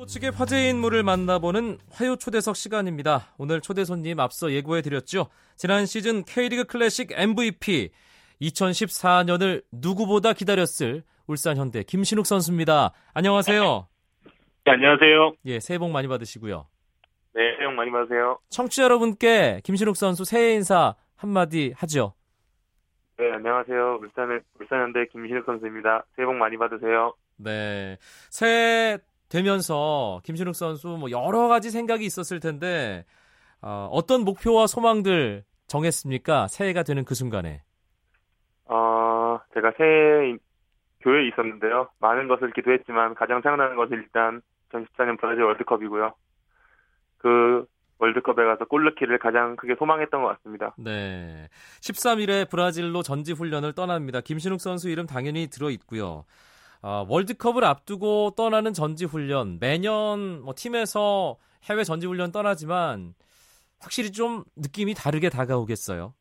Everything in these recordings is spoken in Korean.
스포츠계 화제 인물을 만나보는 화요 초대석 시간입니다. 오늘 초대 손님 앞서 예고해 드렸죠. 지난 시즌 K리그 클래식 MVP 2014년을 누구보다 기다렸을 울산 현대 김신욱 선수입니다. 안녕하세요. 네, 안녕하세요. 예, 새해 복 많이 받으시고요. 네, 새해 복 많이 받으세요. 청취자 여러분께 김신욱 선수 새해 인사 한마디 하죠. 네, 안녕하세요. 울산 울산 현대 김신욱 선수입니다. 새해 복 많이 받으세요. 네, 새해 되면서 김신욱 선수 뭐 여러 가지 생각이 있었을 텐데 어, 어떤 목표와 소망들 정했습니까? 새해가 되는 그 순간에. 어, 제가 새해 교회에 있었는데요. 많은 것을 기도했지만 가장 생각나는 것은 일단 2014년 브라질 월드컵이고요. 그 월드컵에 가서 골 넣기를 가장 크게 소망했던 것 같습니다. 네. 13일에 브라질로 전지 훈련을 떠납니다. 김신욱 선수 이름 당연히 들어 있고요. 어, 월드컵을 앞두고 떠나는 전지 훈련 매년 뭐 팀에서 해외 전지 훈련 떠나지만 확실히 좀 느낌이 다르게 다가오겠어요.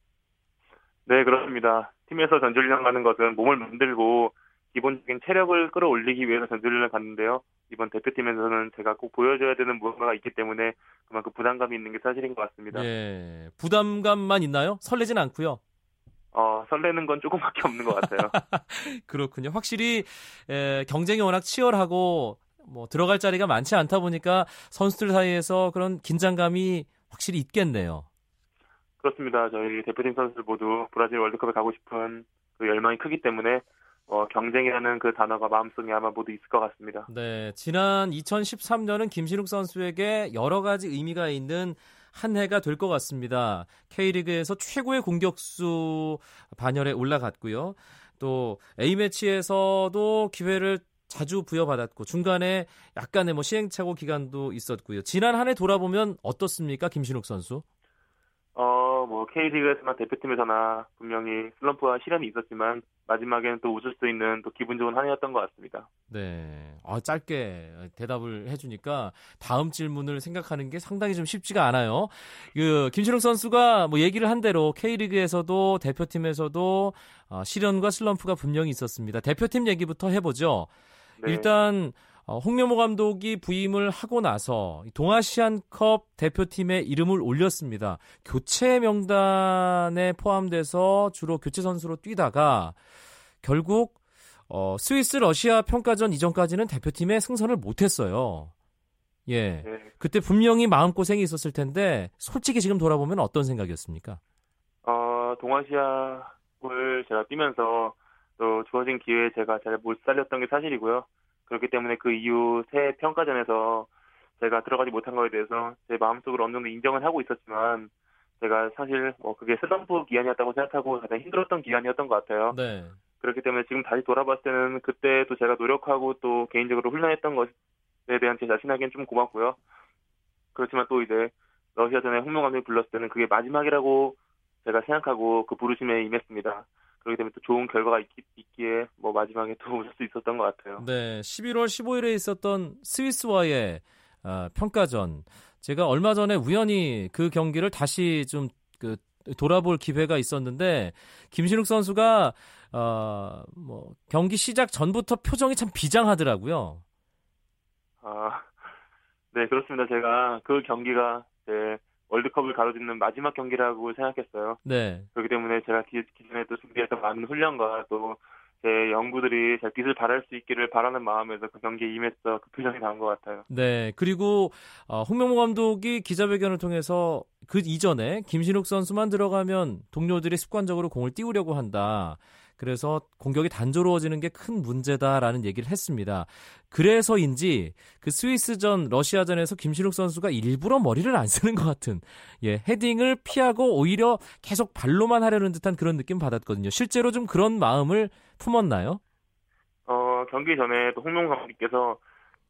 네, 그렇습니다. 팀에서 전지 훈련 가는 것은 몸을 만들고 기본적인 체력을 끌어올리기 위해서 전지 훈련을 갔는데요. 이번 대표팀에서는 제가 꼭 보여줘야 되는 무언가가 있기 때문에 그만큼 부담감이 있는 게 사실인 것 같습니다. 예, 부담감만 있나요? 설레진 않고요. 어, 설레는 건 조금밖에 없는 것 같아요. 그렇군요. 확실히 에, 경쟁이 워낙 치열하고 뭐 들어갈 자리가 많지 않다 보니까 선수들 사이에서 그런 긴장감이 확실히 있겠네요. 그렇습니다. 저희 대표팀 선수들 모두 브라질 월드컵에 가고 싶은 그 열망이 크기 때문에 어, 경쟁이라는 그 단어가 마음속에 아마 모두 있을 것 같습니다. 네, 지난 2013년은 김신욱 선수에게 여러 가지 의미가 있는 한 해가 될 것 같습니다. K리그에서 최고의 공격수 반열에 올라갔고요. 또 A매치에서도 기회를 자주 부여받았고 중간에 약간의 뭐 시행착오 기간도 있었고요. 지난 한 해 돌아보면 어떻습니까, 김신욱 선수? 어, 뭐 K리그에서나 대표팀에서나 분명히 슬럼프와 시련이 있었지만 마지막에는 또 웃을 수 있는 또 기분 좋은 한 해였던 것 같습니다. 네, 아, 짧게 대답을 해주니까 다음 질문을 생각하는 게 상당히 좀 쉽지가 않아요. 그 김신욱 선수가 뭐 얘기를 한 대로 K리그에서도 대표팀에서도 어, 시련과 슬럼프가 분명히 있었습니다. 대표팀 얘기부터 해보죠. 네. 일단 어, 홍명호 감독이 부임을 하고 나서 동아시안컵 대표팀에 이름을 올렸습니다. 교체 명단에 포함돼서 주로 교체 선수로 뛰다가 결국 어, 스위스 러시아 평가전 이전까지는 대표팀에 승선을 못했어요. 예. 네. 그때 분명히 마음 고생이 있었을 텐데, 솔직히 지금 돌아보면 어떤 생각이었습니까? 어, 동아시아를 제가 뛰면서 또 주어진 기회에 제가 잘 못 살렸던 게 사실이고요. 그렇기 때문에 그 이후 새 평가전에서 제가 들어가지 못한 거에 대해서 제 마음속으로 어느 정도 인정을 하고 있었지만 제가 사실 뭐 그게 슬럼프 기간이었다고 생각하고 가장 힘들었던 기간이었던 것 같아요. 네. 그렇기 때문에 지금 다시 돌아봤을 때는 그때도 제가 노력하고 또 개인적으로 훈련했던 것에 대한 제 자신에겐 좀 고맙고요. 그렇지만 또 이제 러시아전에 홍명 감독이 불렀을 때는 그게 마지막이라고 제가 생각하고 그 부르심에 임했습니다. 그렇기 때문에 또 좋은 결과가 있, 기에 뭐 마지막에 또 오실 수 있었던 것 같아요. 네, 11월 15일에 있었던 스위스와의 어, 평가전 제가 얼마 전에 우연히 그 경기를 다시 좀 그 돌아볼 기회가 있었는데 김신욱 선수가 어, 뭐 경기 시작 전부터 표정이 참 비장하더라고요. 아, 네 그렇습니다. 제가 그 경기가 제 월드컵을 가로짓는 마지막 경기라고 생각했어요. 네. 그렇기 때문에 제가 기, 기존에 도 준비했던 많은 훈련과 또 제 연구들이 잘 빛을 발할 수 있기를 바라는 마음에서 그 경기에 임했어 그 표정이 나온 것 같아요. 네. 그리고 어, 홍명보 감독이 기자회견을 통해서 그 이전에 김신욱 선수만 들어가면 동료들이 습관적으로 공을 띄우려고 한다. 그래서 공격이 단조로워지는 게 큰 문제다라는 얘기를 했습니다. 그래서인지 그 스위스전 러시아전에서 김신욱 선수가 일부러 머리를 안 쓰는 것 같은 예 헤딩을 피하고 오히려 계속 발로만 하려는 듯한 그런 느낌 받았거든요. 실제로 좀 그런 마음을 품었나요? 어 경기 전에 또 홍명 감독님께서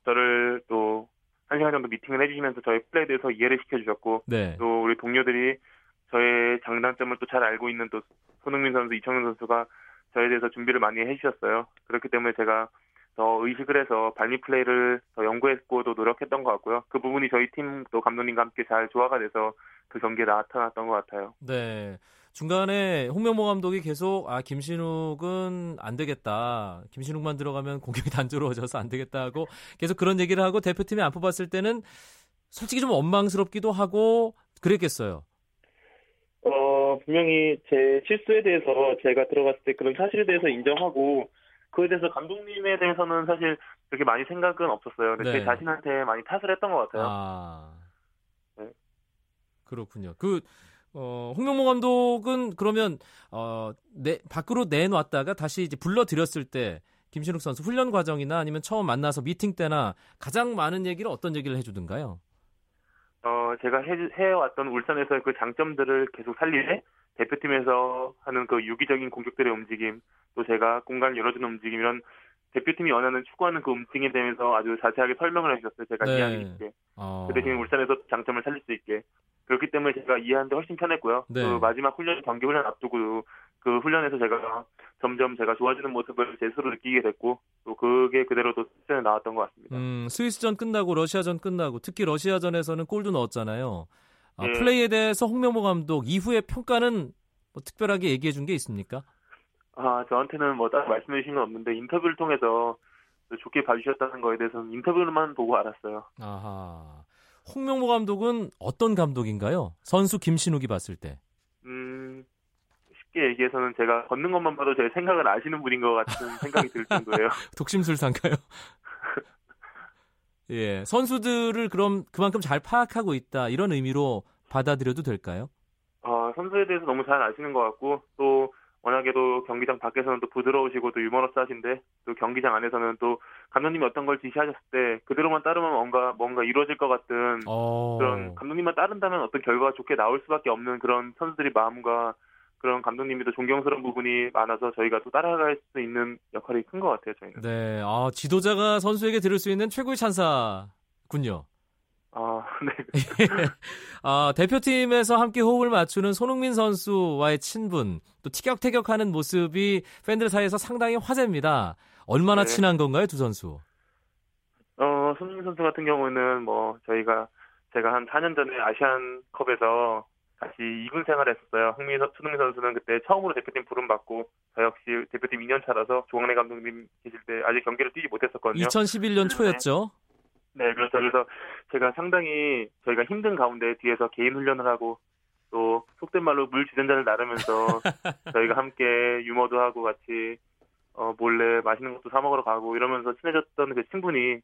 저를 또 한 시간 정도 미팅을 해주시면서 저희 플레이에 대해서 이해를 시켜주셨고 네. 또 우리 동료들이 저의 장단점을 또 잘 알고 있는 또 손흥민 선수, 이청용 선수가 저에 대해서 준비를 많이 해주셨어요. 그렇기 때문에 제가 더 의식을 해서 발리 플레이를 더 연구했고 또 노력했던 것 같고요. 그 부분이 저희 팀 또 감독님과 함께 잘 조화가 돼서 그 경기에 나타났던 것 같아요. 네. 중간에 홍명보 감독이 계속 아 김신욱은 안 되겠다. 김신욱만 들어가면 공격이 단조로워져서 안 되겠다 하고 계속 그런 얘기를 하고 대표팀에 안 뽑았을 때는 솔직히 좀 원망스럽기도 하고 그랬겠어요. 어 분명히 제 실수에 대해서 제가 들어갔을 때 그런 사실에 대해서 인정하고 그에 대해서 감독님에 대해서는 사실 그렇게 많이 생각은 없었어요. 근데 네. 제 자신한테 많이 탓을 했던 것 같아요. 아. 네. 그렇군요. 그, 어, 홍명보 감독은 그러면, 어, 내, 밖으로 내놨다가 다시 이제 불러들였을 때, 김신욱 선수 훈련 과정이나 아니면 처음 만나서 미팅 때나 가장 많은 얘기를 어떤 얘기를 해주던가요? 어 제가 해, 해왔던 울산에서의 그 장점들을 계속 살리되 대표팀에서 하는 그 유기적인 공격들의 움직임, 또 제가 공간을 열어주는 움직임 이런 대표팀이 원하는 추구하는 그 움직임에 대해서 아주 자세하게 설명을 해주셨어요. 제가 네. 이해하기 쉽게. 어, 그 대신 울산에서 장점을 살릴 수 있게. 그렇기 때문에 제가 이해하는데 훨씬 편했고요. 네. 그 마지막 훈련, 경기 훈련 앞두고 그 훈련에서 제가 점점 제가 좋아지는 모습을 제 스스로 느끼게 됐고, 또 그게 그대로 또 실전에 나왔던 것 같습니다. 음, 스위스전 끝나고 러시아전 끝나고 특히 러시아전에서는 골도 넣었잖아요. 아, 네. 플레이에 대해서 홍명보 감독 이후의 평가는 뭐 특별하게 얘기해 준 게 있습니까? 아, 저한테는 뭐 따로 말씀해 주신 건 없는데 인터뷰를 통해서 좋게 봐주셨다는 거에 대해서는 인터뷰만 보고 알았어요. 아하. 홍명보 감독은 어떤 감독인가요? 선수 김신욱이 봤을 때. 음, 쉽게 얘기해서는 제가 걷는 것만 봐도 제 생각을 아시는 분인 것 같은 생각이 들 정도예요. 독심술사인가요? 예. 선수들을 그럼 그만큼 잘 파악하고 있다. 이런 의미로 받아들여도 될까요? 어, 선수에 대해서 너무 잘 아시는 것 같고 또 워낙에도 경기장 밖에서는 또 부드러우시고 또 유머러스하신데 또 경기장 안에서는 또 감독님이 어떤 걸 지시하셨을 때 그대로만 따르면 뭔가 뭔가 이루어질 것 같은 어. 그런 감독님만 따른다면 어떤 결과가 좋게 나올 수밖에 없는 그런 선수들의 마음과 그런 감독님이 또 존경스러운 부분이 많아서 저희가 또 따라갈 수 있는 역할이 큰 것 같아요 저희는. 네. 아, 지도자가 선수에게 들을 수 있는 최고의 찬사군요. 아, 네. 아, 대표팀에서 함께 호흡을 맞추는 손흥민 선수와의 친분, 또 티격태격하는 모습이 팬들 사이에서 상당히 화제입니다. 얼마나 네. 친한 건가요, 두 선수? 어, 손흥민 선수 같은 경우는 뭐 저희가 제가 한 4년 전에 아시안컵에서 같이 2군 생활을 했었어요. 흥민, 선- 손흥민 선수는 그때 처음으로 대표팀 부름 받고 저 역시 대표팀 2년 차라서 조광래 감독님 계실 때 아직 경기를 뛰지 못했었거든요. 2011년 초였죠. 네, 그렇죠. 그래서 제가 상당히 저희가 힘든 가운데 뒤에서 개인 훈련을 하고 또 속된 말로 물 주전자를 나르면서 저희가 함께 유머도 하고 같이 어, 몰래 맛있는 것도 사 먹으러 가고 이러면서 친해졌던 그 친분이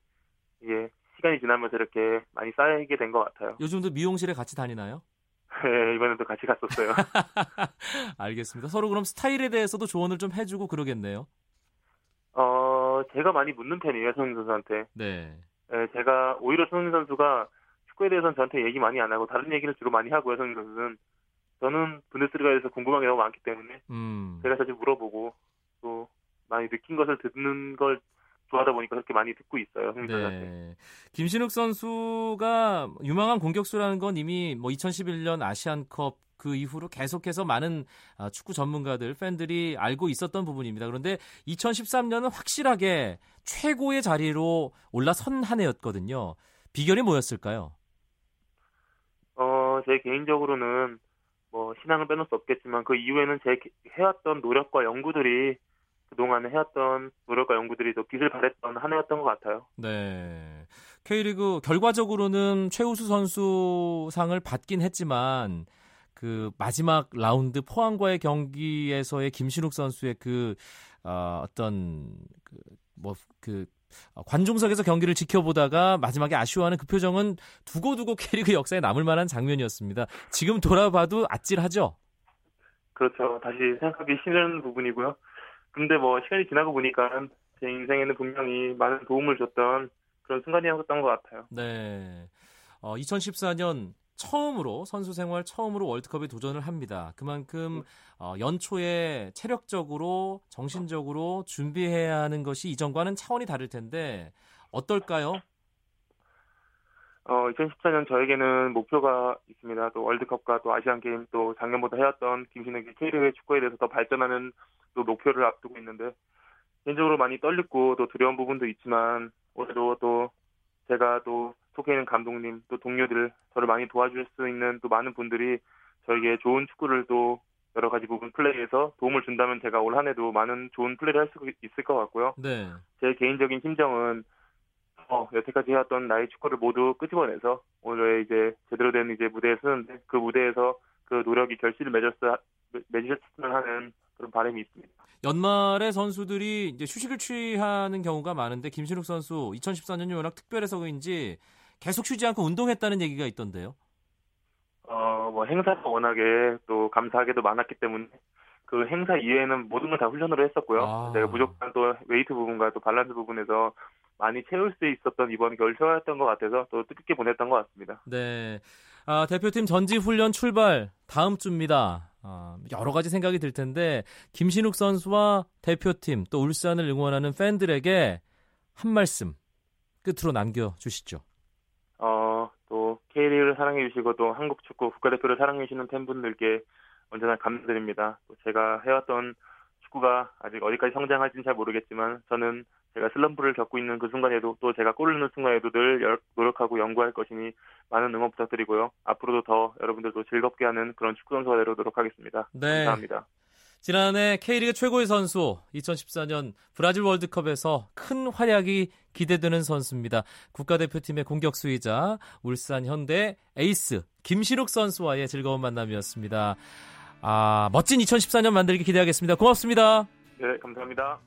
이게 시간이 지나면서 이렇게 많이 쌓이게 된 것 같아요. 요즘도 미용실에 같이 다니나요? 네, 이번에도 같이 갔었어요. 알겠습니다. 서로 그럼 스타일에 대해서도 조언을 좀 해주고 그러겠네요. 어, 제가 많이 묻는 편이에요, 손흥민 선수한테. 네. 예, 제가 오히려 손흥민 선수가 축구에 대해서는 저한테 얘기 많이 안 하고 다른 얘기를 주로 많이 하고요, 손흥민 선수는. 저는 분데스리가에서 궁금한 게 너무 많기 때문에 음. 제가 자주 물어보고 또 많이 느낀 것을 듣는 걸 좋아하다 보니까 그렇게 많이 듣고 있어요, 선수한테. 네. 김신욱 선수가 유망한 공격수라는 건 이미 뭐 2011년 아시안컵 그 이후로 계속해서 많은 아, 축구 전문가들, 팬들이 알고 있었던 부분입니다. 그런데 2013년은 확실하게 최고의 자리로 올라선 한 해였거든요. 비결이 뭐였을까요? 어, 제 개인적으로는 뭐 신앙을 빼놓을 수 없겠지만 그 이후에는 제 게- 해왔던 노력과 연구들이 그동안에 해왔던 노력과 연구들이 또 빛을 발했던 한 해였던 것 같아요. 네. K리그 결과적으로는 최우수 선수상을 받긴 했지만 그 마지막 라운드 포항과의 경기에서의 김신욱 선수의 그 어, 어떤 그 뭐그 관중석에서 경기를 지켜보다가 마지막에 아쉬워하는 그 표정은 두고두고 K리그 역사에 남을 만한 장면이었습니다. 지금 돌아봐도 아찔하죠. 그렇죠. 다시 생각하기 싫은 부분이고요. 근데 뭐 시간이 지나고 보니까 제 인생에는 분명히 많은 도움을 줬던 그런 순간이었던 것 같아요. 네. 어, 2014년 처음으로 선수 생활 처음으로 월드컵에 도전을 합니다. 그만큼 어, 연초에 체력적으로 정신적으로 준비해야 하는 것이 이전과는 차원이 다를 텐데 어떨까요? 어, 2014년 저에게는 목표가 있습니다. 또 월드컵과 또 아시안 게임 또 작년보다 해왔던 김신욱의 K리그 축구에 대해서 더 발전하는 또 목표를 앞두고 있는데 개인적으로 많이 떨리고 또 두려운 부분도 있지만 올해도 또 제가 또 속해 있는 감독님 또 동료들 저를 많이 도와줄 수 있는 또 많은 분들이 저에게 좋은 축구를 또 여러 가지 부분 플레이에서 도움을 준다면 제가 올 한해도 많은 좋은 플레이를 할 수 있을 것 같고요. 네. 제 개인적인 심정은 어, 여태까지 해왔던 나의 축구를 모두 끄집어내서 오늘 이제 제대로 된 이제 무대에 서는데 그 무대에서 그 노력이 결실을 맺었어 맺었으면 하는 그런 바람이 있습니다. 연말에 선수들이 이제 휴식을 취하는 경우가 많은데 김신욱 선수 2014년이 워낙 특별해서인지 계속 쉬지 않고 운동했다는 얘기가 있던데요. 어, 뭐 행사가 워낙에 또 감사하게도 많았기 때문에 그 행사 이외에는 모든 걸 다 훈련으로 했었고요. 아. 제가 부족한 또 웨이트 부분과 또 밸런스 부분에서 많이 채울 수 있었던 이번 휴가였던 것 같아서 또 뜻깊게 보냈던 것 같습니다. 네. 아, 대표팀 전지 훈련 출발 다음 주입니다. 아, 여러 가지 생각이 들 텐데 김신욱 선수와 대표팀 또 울산을 응원하는 팬들에게 한 말씀 끝으로 남겨 주시죠. 어, 또 K리그를 사랑해 주시고 또 한국 축구 국가대표를 사랑해 주시는 팬분들께 언제나 감사드립니다. 또 제가 해왔던 축구가 아직 어디까지 성장할지는 잘 모르겠지만 저는 제가 슬럼프를 겪고 있는 그 순간에도 또 제가 골을 넣는 순간에도 늘 노력하고 연구할 것이니 많은 응원 부탁드리고요. 앞으로도 더 여러분들도 즐겁게 하는 그런 축구 선수가 되도록 하겠습니다. 네. 감사합니다. 지난해 K리그 최고의 선수 2014년 브라질 월드컵에서 큰 활약이 기대되는 선수입니다. 국가대표팀의 공격수이자 울산 현대 에이스 김신욱 선수와의 즐거운 만남이었습니다. 아, 멋진 2014년 만들기 기대하겠습니다. 고맙습니다. 네, 감사합니다.